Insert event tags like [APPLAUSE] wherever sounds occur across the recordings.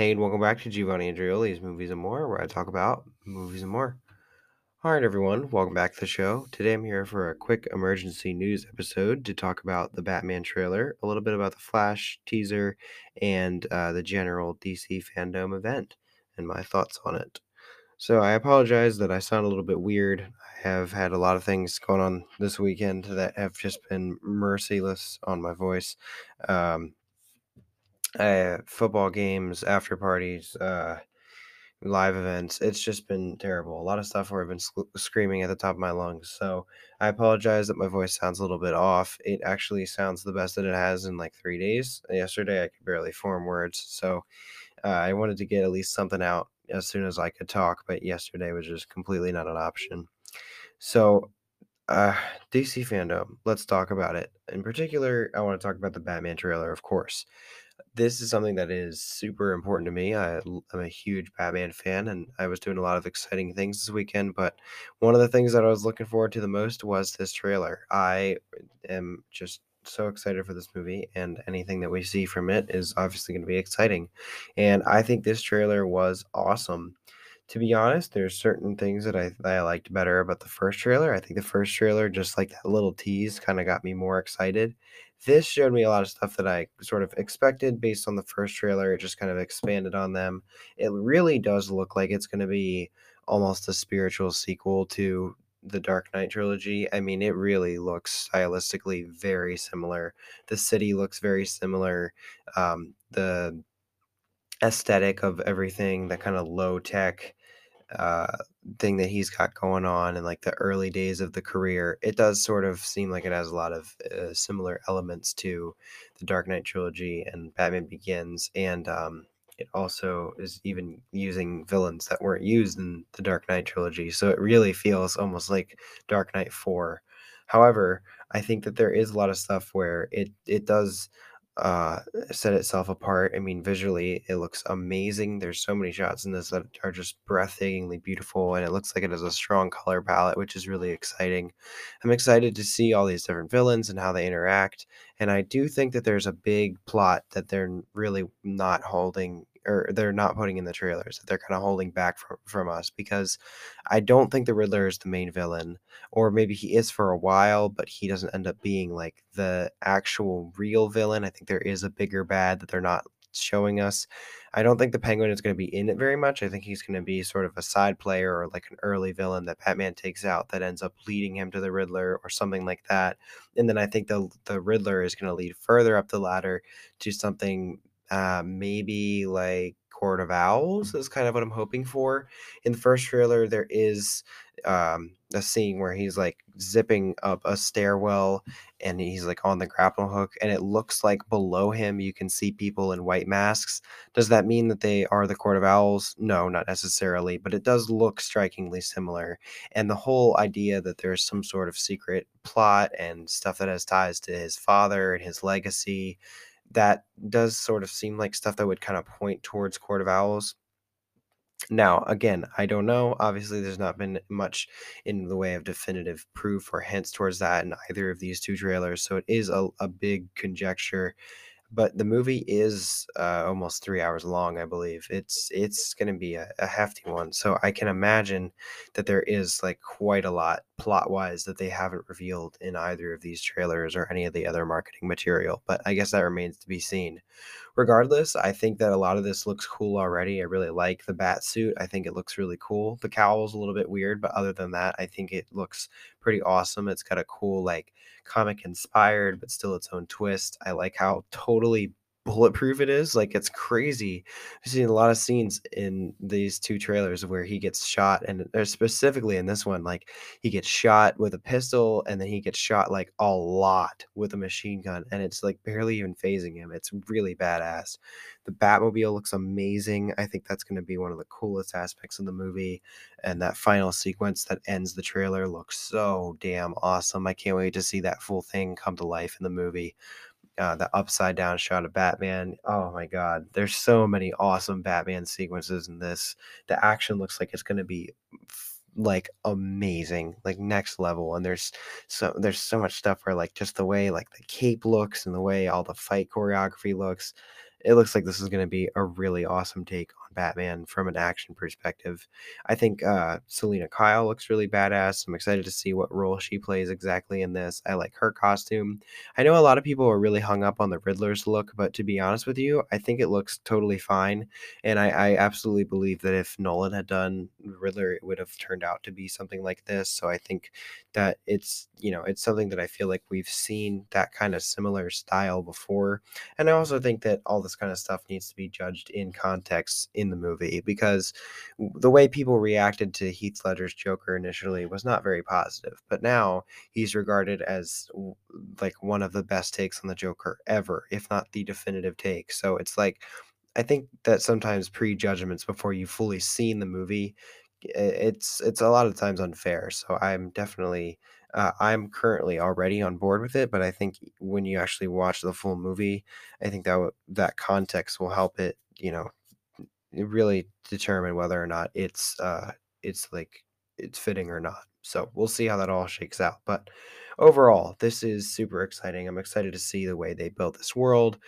Hey, and welcome back to Giovanni Andreoli's Movies and More, where I talk about movies and more. All right, everyone, welcome back to the show. Today I'm here for a quick emergency news episode to talk about the Batman trailer, a little bit about the Flash teaser, and uh, the general DC fandom event and my thoughts on it. So I apologize that I sound a little bit weird. I have had a lot of things going on this weekend that have just been merciless on my voice. Um, uh, football games, after parties, uh, live events. It's just been terrible. A lot of stuff where I've been sc- screaming at the top of my lungs. So I apologize that my voice sounds a little bit off. It actually sounds the best that it has in like three days. Yesterday, I could barely form words. So uh, I wanted to get at least something out as soon as I could talk, but yesterday was just completely not an option. So uh, DC fandom, let's talk about it. In particular, I want to talk about the Batman trailer, of course this is something that is super important to me. I, am a huge Batman fan, and I was doing a lot of exciting things this weekend. But one of the things that I was looking forward to the most was this trailer. I am just so excited for this movie, and anything that we see from it is obviously going to be exciting. And I think this trailer was awesome. To be honest, there's certain things that I, that I liked better about the first trailer. I think the first trailer, just like that little tease, kind of got me more excited. This showed me a lot of stuff that I sort of expected based on the first trailer. It just kind of expanded on them. It really does look like it's going to be almost a spiritual sequel to the Dark Knight trilogy. I mean, it really looks stylistically very similar. The city looks very similar. Um, the aesthetic of everything, the kind of low tech uh, thing that he's got going on in like the early days of the career, it does sort of seem like it has a lot of uh, similar elements to the Dark Knight trilogy and Batman Begins, and um, it also is even using villains that weren't used in the Dark Knight trilogy. So it really feels almost like Dark Knight Four. However, I think that there is a lot of stuff where it it does uh, set itself apart. I mean, visually, it looks amazing. There's so many shots in this that are just breathtakingly beautiful, and it looks like it has a strong color palette, which is really exciting. I'm excited to see all these different villains and how they interact, and I do think that there's a big plot that they're really not holding or they're not putting in the trailers that they're kind of holding back from from us because I don't think the Riddler is the main villain or maybe he is for a while but he doesn't end up being like the actual real villain. I think there is a bigger bad that they're not showing us. I don't think the Penguin is going to be in it very much. I think he's going to be sort of a side player or like an early villain that Batman takes out that ends up leading him to the Riddler or something like that. And then I think the the Riddler is going to lead further up the ladder to something uh, maybe like Court of Owls is kind of what I'm hoping for. In the first trailer, there is um, a scene where he's like zipping up a stairwell and he's like on the grapple hook, and it looks like below him you can see people in white masks. Does that mean that they are the Court of Owls? No, not necessarily, but it does look strikingly similar. And the whole idea that there's some sort of secret plot and stuff that has ties to his father and his legacy that does sort of seem like stuff that would kind of point towards Court of Owls. Now, again, I don't know. Obviously, there's not been much in the way of definitive proof or hints towards that in either of these two trailers. So it is a, a big conjecture but the movie is uh, almost three hours long, I believe. It's it's going to be a, a, hefty one, so I can imagine that there is like quite a lot plot wise that they haven't revealed in either of these trailers or any of the other marketing material. But I guess that remains to be seen. Regardless, I think that a lot of this looks cool already. I really like the bat suit. I think it looks really cool. The cowl is a little bit weird, but other than that, I think it looks pretty awesome. It's got a cool like comic inspired, but still its own twist. I like how totally bulletproof it is. Like it's crazy. I've seen a lot of scenes in these two trailers where he gets shot, and uh, specifically in this one, like he gets shot with a pistol, and then he gets shot like a lot with a machine gun, and it's like barely even fazing him. It's really badass. The Batmobile looks amazing. I think that's going to be one of the coolest aspects of the movie, and that final sequence that ends the trailer looks so damn awesome. I can't wait to see that full thing come to life in the movie uh, the upside down shot of Batman. Oh my God, there's so many awesome Batman sequences in this. The action looks like it's going to be like amazing, like next level. And there's so there's so much stuff where like just the way like the cape looks and the way all the fight choreography looks. it looks like this is going to be a really awesome take Batman from an action perspective. I think uh, Selina Kyle looks really badass. I'm excited to see what role she plays exactly in this. I like her costume. I know a lot of people are really hung up on the Riddler's look, but to be honest with you, I think it looks totally fine. And I, I absolutely believe that if Nolan had done Riddler, it would have turned out to be something like this. So I think that it's you know it's something that I feel like we've seen that kind of similar style before, and I also think that all this kind of stuff needs to be judged in context in the movie because the way people reacted to Heath Ledger's Joker initially was not very positive, but now he's regarded as like one of the best takes on the Joker ever, if not the definitive take. So it's like I think that sometimes prejudgments before you've fully seen the movie it's it's a lot of times unfair. So I'm definitely uh, I'm currently already on board with it, but I think when you actually watch the full movie, I think that w- that context will help it, you know, really determine whether or not it's uh it's like it's fitting or not. So we'll see how that all shakes out. But overall, this is super exciting. I'm excited to see the way they built this world.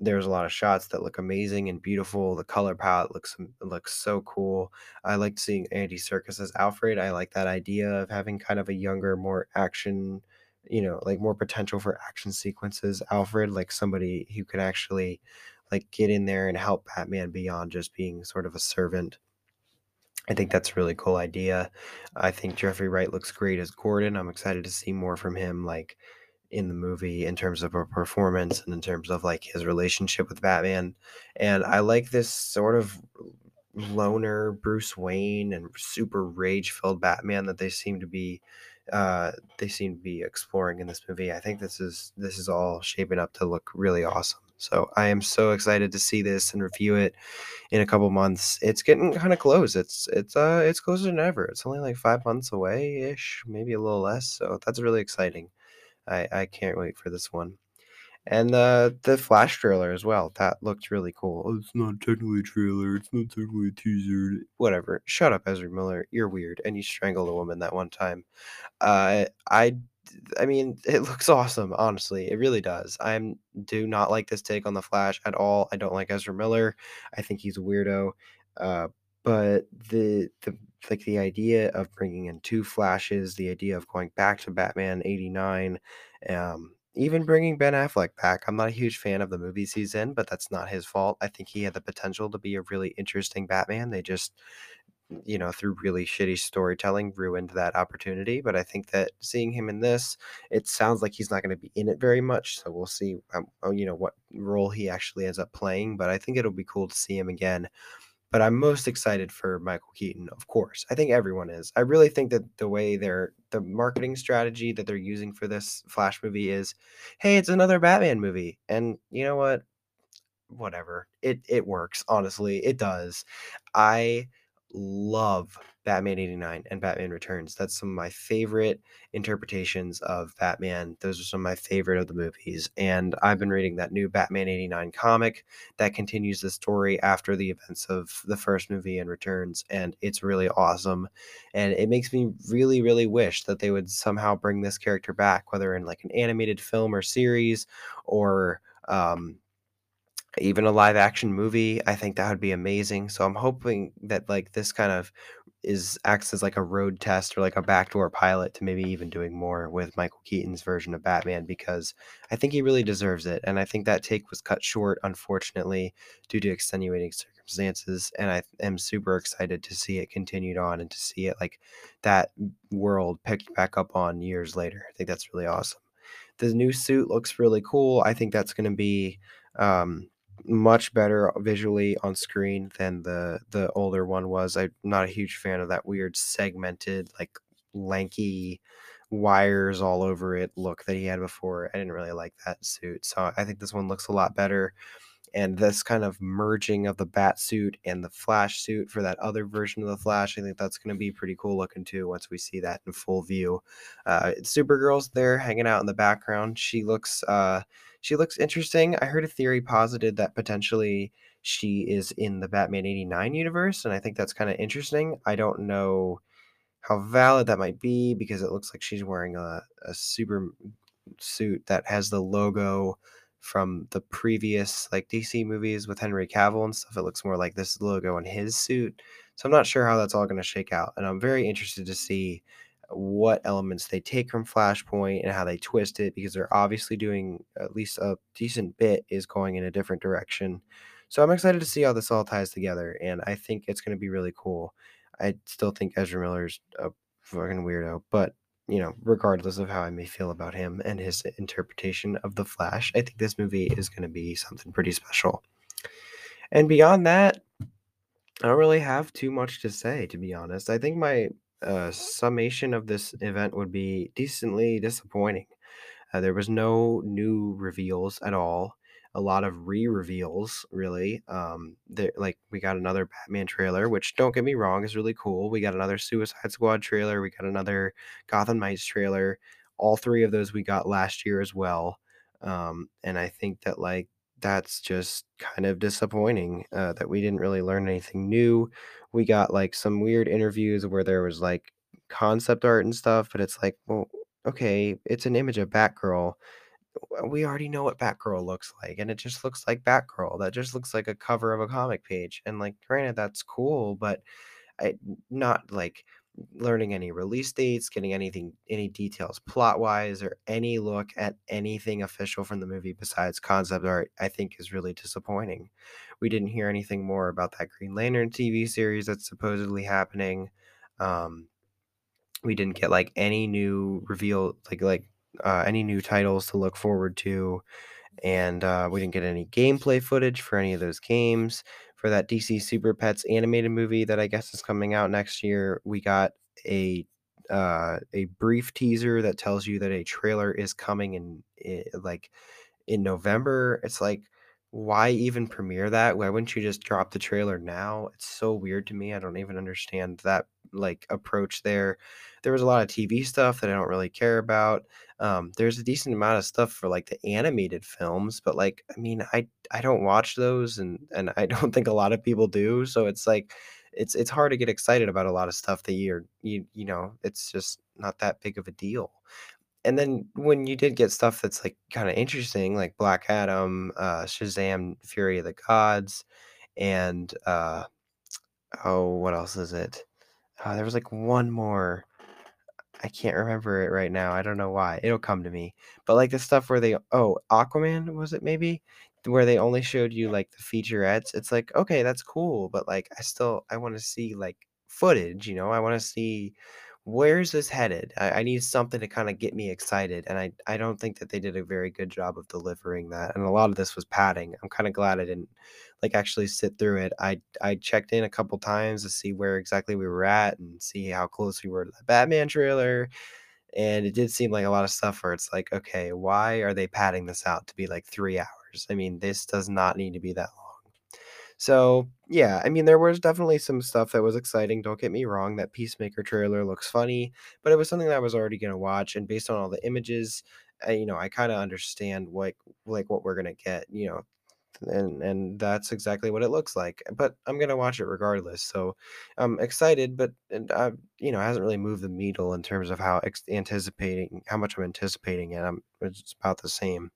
There's a lot of shots that look amazing and beautiful. The color palette looks looks so cool. I liked seeing Andy Serkis as Alfred. I like that idea of having kind of a younger, more action, you know, like more potential for action sequences. Alfred, like somebody who could actually like get in there and help Batman beyond just being sort of a servant. I think that's a really cool idea. I think Jeffrey Wright looks great as Gordon. I'm excited to see more from him, like in the movie, in terms of a performance and in terms of like his relationship with Batman. And I like this sort of loner Bruce Wayne and super rage filled Batman that they seem to be uh they seem to be exploring in this movie. I think this is this is all shaping up to look really awesome. So I am so excited to see this and review it in a couple months. It's getting kind of close. It's it's uh it's closer than ever. It's only like five months away ish, maybe a little less. So that's really exciting. I I can't wait for this one. And the the Flash trailer as well. That looked really cool. Oh, it's not technically a trailer. It's not technically a teaser. Whatever. Shut up, Ezra Miller. You're weird, and you strangled a woman that one time. Uh, I I mean, it looks [LAUGHS] awesome, honestly. It really does. I'm do not like this take on the Flash at all. I don't like Ezra Miller. I think he's a weirdo. Uh, but the the like the idea of bringing in two Flashes, the idea of going back to Batman 89, um, even bringing Ben Affleck back. I'm not a huge fan of the movies he's in, but that's not his fault. I think he had the potential to be a really interesting Batman. They just you know, through really shitty storytelling, ruined that opportunity. But I think that seeing him in this, it sounds like he's not going to be in it very much. So we'll see, um, oh, you know, what role he actually ends up playing. But I think it'll be cool to see him again. But I'm most excited for Michael Keaton, of course. I think everyone is. I really think that the way they're the marketing strategy that they're using for this Flash movie is, hey, it's another Batman movie. And you know what? Whatever. It it works, honestly. It does. I love Batman 89 and Batman Returns. That's some of my favorite interpretations of Batman. Those are some of my favorite of the movies. And I've been reading that new Batman 89 comic that continues the story after the events of the first movie and Returns. And it's really awesome. And it makes me really, really wish that they would somehow bring this character back, whether in like an animated film or series or um, even a live action movie i think that would be amazing so i'm hoping that like this kind of is acts as like a road test or like a backdoor pilot to maybe even doing more with michael keaton's version of batman because i think he really deserves it and i think that take was cut short unfortunately due to extenuating circumstances and i am super excited to see it continued on and to see it like that world picked back up on years later. I think that's really awesome. The new suit looks really cool. I think that's going to be um, much better visually on screen than the the older one was. I'm not a huge fan of that weird segmented, like lanky wires all over it look that he had before. I didn't really like that suit. So I think this one looks a lot better and this kind of merging of the bat suit and the flash suit for that other version of the flash i think that's going to be pretty cool looking too once we see that in full view uh, supergirl's there hanging out in the background she looks uh, she looks interesting i heard a theory posited that potentially she is in the batman 89 universe and i think that's kind of interesting i don't know how valid that might be because it looks like she's wearing a, a super suit that has the logo from the previous like DC movies with Henry Cavill and stuff. It looks more like this logo on his suit. So I'm not sure how that's all going to shake out, and I'm very interested to see what elements they take from Flashpoint and how they twist it because they're obviously doing at least a decent bit is going in a different direction. So I'm excited to see how this all ties together, and I think it's going to be really cool. I still think Ezra Miller's a fucking weirdo, but you know, regardless of how I may feel about him and his interpretation of the Flash, I think this movie is going to be something pretty special. And beyond that, I don't really have too much to say, to be honest. I think my uh, summation of this event would be decently disappointing. Uh, there was no new reveals at all. A lot of re-reveals, really. Um, like we got another Batman trailer, which don't get me wrong is really cool. We got another Suicide Squad trailer. We got another Gotham Knights trailer. All three of those we got last year as well. Um, and I think that like that's just kind of disappointing uh, that we didn't really learn anything new. We got like some weird interviews where there was like concept art and stuff, but it's like, well, okay, it's an image of Batgirl. We already know what Batgirl looks like, and it just looks like Batgirl. That just looks like a cover of a comic page. And like, granted, that's cool, but I not like learning any release dates, getting anything, any details plot wise, or any look at anything official from the movie besides concept art, I think is really disappointing. We didn't hear anything more about that Green Lantern TV series that's supposedly happening. Um, we didn't get like any new reveal, like like uh, any new titles to look forward to, and uh, we didn't get any gameplay footage for any of those games for that DC Super Pets animated movie that I guess is coming out next year. We got a uh, a brief teaser that tells you that a trailer is coming in, in like in November. It's like why even premiere that? Why wouldn't you just drop the trailer now? It's so weird to me. I don't even understand that like approach there. There was a lot of TV stuff that I don't really care about. Um, there's a decent amount of stuff for like the animated films, but like I mean, I I don't watch those and and I [LAUGHS] don't think a lot of people do. So it's like it's it's hard to get excited about a lot of stuff that you're you you know, it's just not that big of a deal and then when you did get stuff that's like kind of interesting, like Black Adam, uh, Shazam, Fury of the Gods, and uh, oh, what else is it? Uh, there was like one more. I can't remember it right now. I don't know why. It'll come to me. But like the stuff where they oh Aquaman was it maybe where they only showed you like the featurettes. It's like okay, that's cool, but like I still I want to see like footage. You know, I want to see where's this headed? I, I need something to kind of get me excited, and I I don't think that they did a very good job of delivering that. And a lot of this was padding. I'm kind of glad I didn't like actually sit through it. I I checked in a couple times to see where exactly we were at and see how close we were to the Batman trailer. And it did seem like a lot of stuff where it's like, okay, why are they padding this out to be like three hours? I mean, this does not need to be that long. So, yeah, I mean, there was definitely some stuff that was exciting. Don't get me wrong. That Peacemaker trailer looks funny, but it was something that I was already gonna watch. And based on all the images, you know, I kind of understand like like what we're gonna get. You know, and and that's exactly what it looks like. But I'm gonna watch it regardless. So I'm excited, but and I, you know, it hasn't really moved the needle in terms of how ex- anticipating how much I'm anticipating it. I'm it's about the same.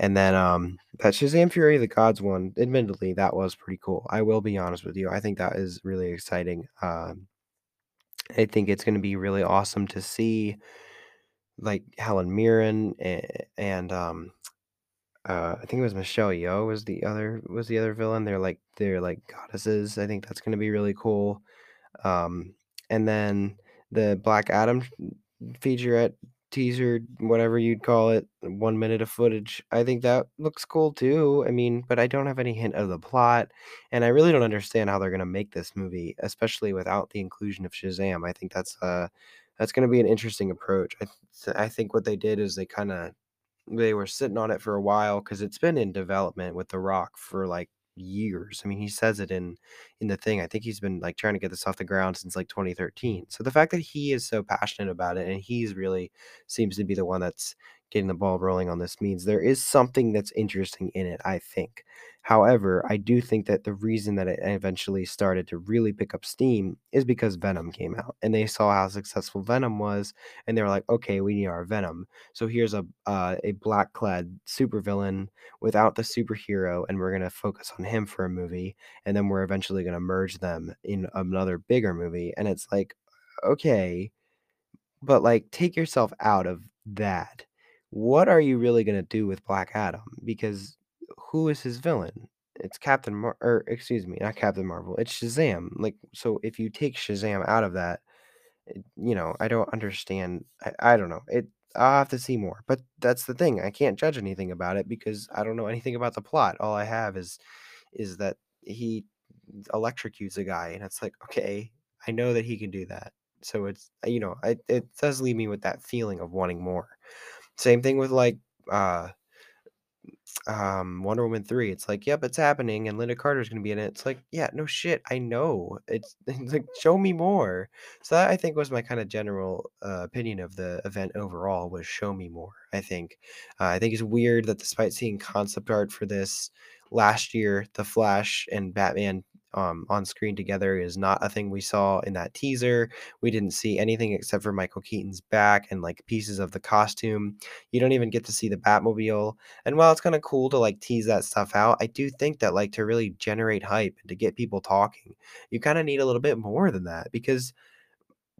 And then um that Shazam Fury of the Gods one, admittedly, that was pretty cool. I will be honest with you. I think that is really exciting. Um I think it's going to be really awesome to see like Helen Mirren and, and um uh I think it was Michelle Yeoh was the other was the other villain. They're like they're like goddesses. I think that's going to be really cool. Um and then the Black Adam featurette teaser, whatever you'd call it, 1 minute of footage. I think that looks cool too. I mean, but I don't have any hint of the plot, and I really don't understand how they're gonna make this movie, especially without the inclusion of Shazam. I think that's uh that's gonna be an interesting approach. I th- I think what they did is they kind of they were sitting on it for a while because it's been in development with The Rock for like years. I mean, he says it in in the thing. I think he's been like trying to get this off the ground since like 2013. So the fact that he is so passionate about it and he's really seems to be the one that's getting the ball rolling on this means there is something that's interesting in it, I think. However, I do think that the reason that it eventually started to really pick up steam is because Venom came out and they saw how successful Venom was and they were like, "Okay, we need our Venom." So here's a uh, a black-clad supervillain without the superhero and we're going to focus on him for a movie and then we're eventually going to merge them in another bigger movie and it's like, "Okay, but like take yourself out of that. What are you really going to do with Black Adam? Because who is his villain? It's Captain Mar or excuse me, not Captain Marvel. It's Shazam. Like so if you take Shazam out of that, it, you know, I don't understand. I, I don't know. It I'll have to see more. But that's the thing. I can't judge anything about it because I don't know anything about the plot. All I have is is that he electrocutes a guy and it's like, okay, I know that he can do that. So it's you know, it does leave me with that feeling of wanting more. Same thing with like uh um, Wonder Woman 3, it's like, "Yep, it's happening, and Lynda Carter's gonna be in it." It's like, "Yeah, no shit, I know." It's [LAUGHS] it's like, "Show me more." So that I think was my kinda general, uh, opinion of the event overall was show me more, I think. Uh, I think it's weird that despite seeing concept art for this last year, The Flash and Batman, um, on screen together is not a thing we saw in that teaser. We didn't see anything except for Michael Keaton's back and, like, pieces of the costume. You don't even get to see the Batmobile. And while it's kind of cool to like tease that stuff out, I do think that like to really generate hype and to get people talking, you kind of need a little bit more than that because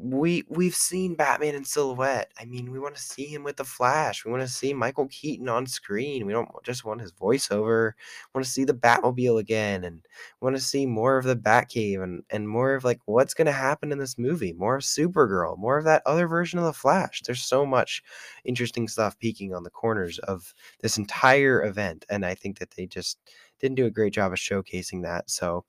we we've seen Batman in silhouette. I mean, we want to see him with the Flash. We want to see Michael Keaton on screen. We don't just want his voiceover. We want to see the Batmobile again, and we want to see more of the Batcave and and more of like what's going to happen in this movie. More of Supergirl. More of that other version of the Flash. There's so much interesting stuff peeking on the corners of this entire event, and I think that they just didn't do a great job of showcasing that. So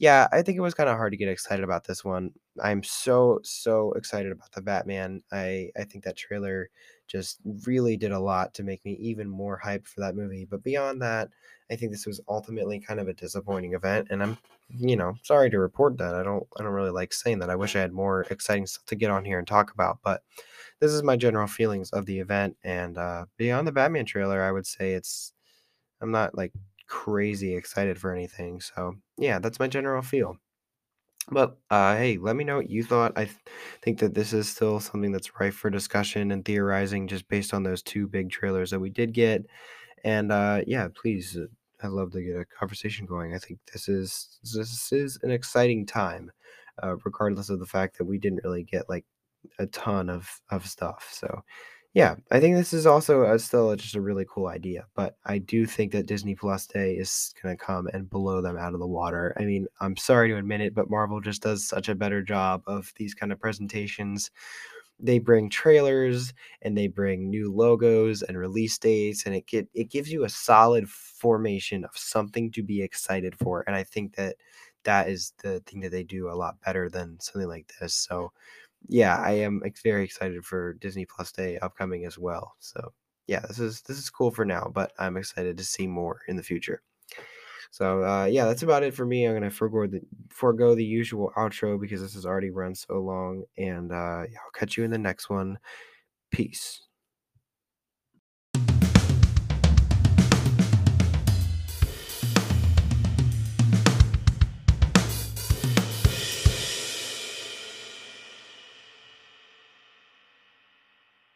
yeah, I think it was kinda hard to get excited about this one. I'm so, so excited about the Batman. I I think that trailer just really did a lot to make me even more hyped for that movie, but beyond that, I think this was ultimately kind of a disappointing event, and I'm, you know, sorry to report that. I don't I don't really like saying that. I wish I had more exciting stuff to get on here and talk about, but this is my general feelings of the event, and, uh, beyond the Batman trailer, I would say it's I'm not, like, crazy excited for anything. So yeah, that's my general feel. But uh, hey, let me know what you thought. I th- think that this is still something that's ripe for discussion and theorizing just based on those two big trailers that we did get. And uh, yeah, please, uh, I'd love to get a conversation going. I think this is this is an exciting time, uh, regardless of the fact that we didn't really get like a ton of of stuff. So yeah, I think this is also uh, still just a really cool idea, but I do think that Disney Plus Day is gonna come and blow them out of the water. I mean, I'm sorry to admit it, but Marvel just does such a better job of these kind of presentations. They bring trailers and they bring new logos and release dates, and it get it gives you a solid formation of something to be excited for. And I think that that is the thing that they do a lot better than something like this. So yeah, I am very excited for Disney Plus Day upcoming as well. So yeah, this is this is cool for now, but I'm excited to see more in the future. So uh, yeah, that's about it for me. I'm gonna forego the forego the usual outro because this has already run so long, and uh, I'll catch you in the next one. Peace.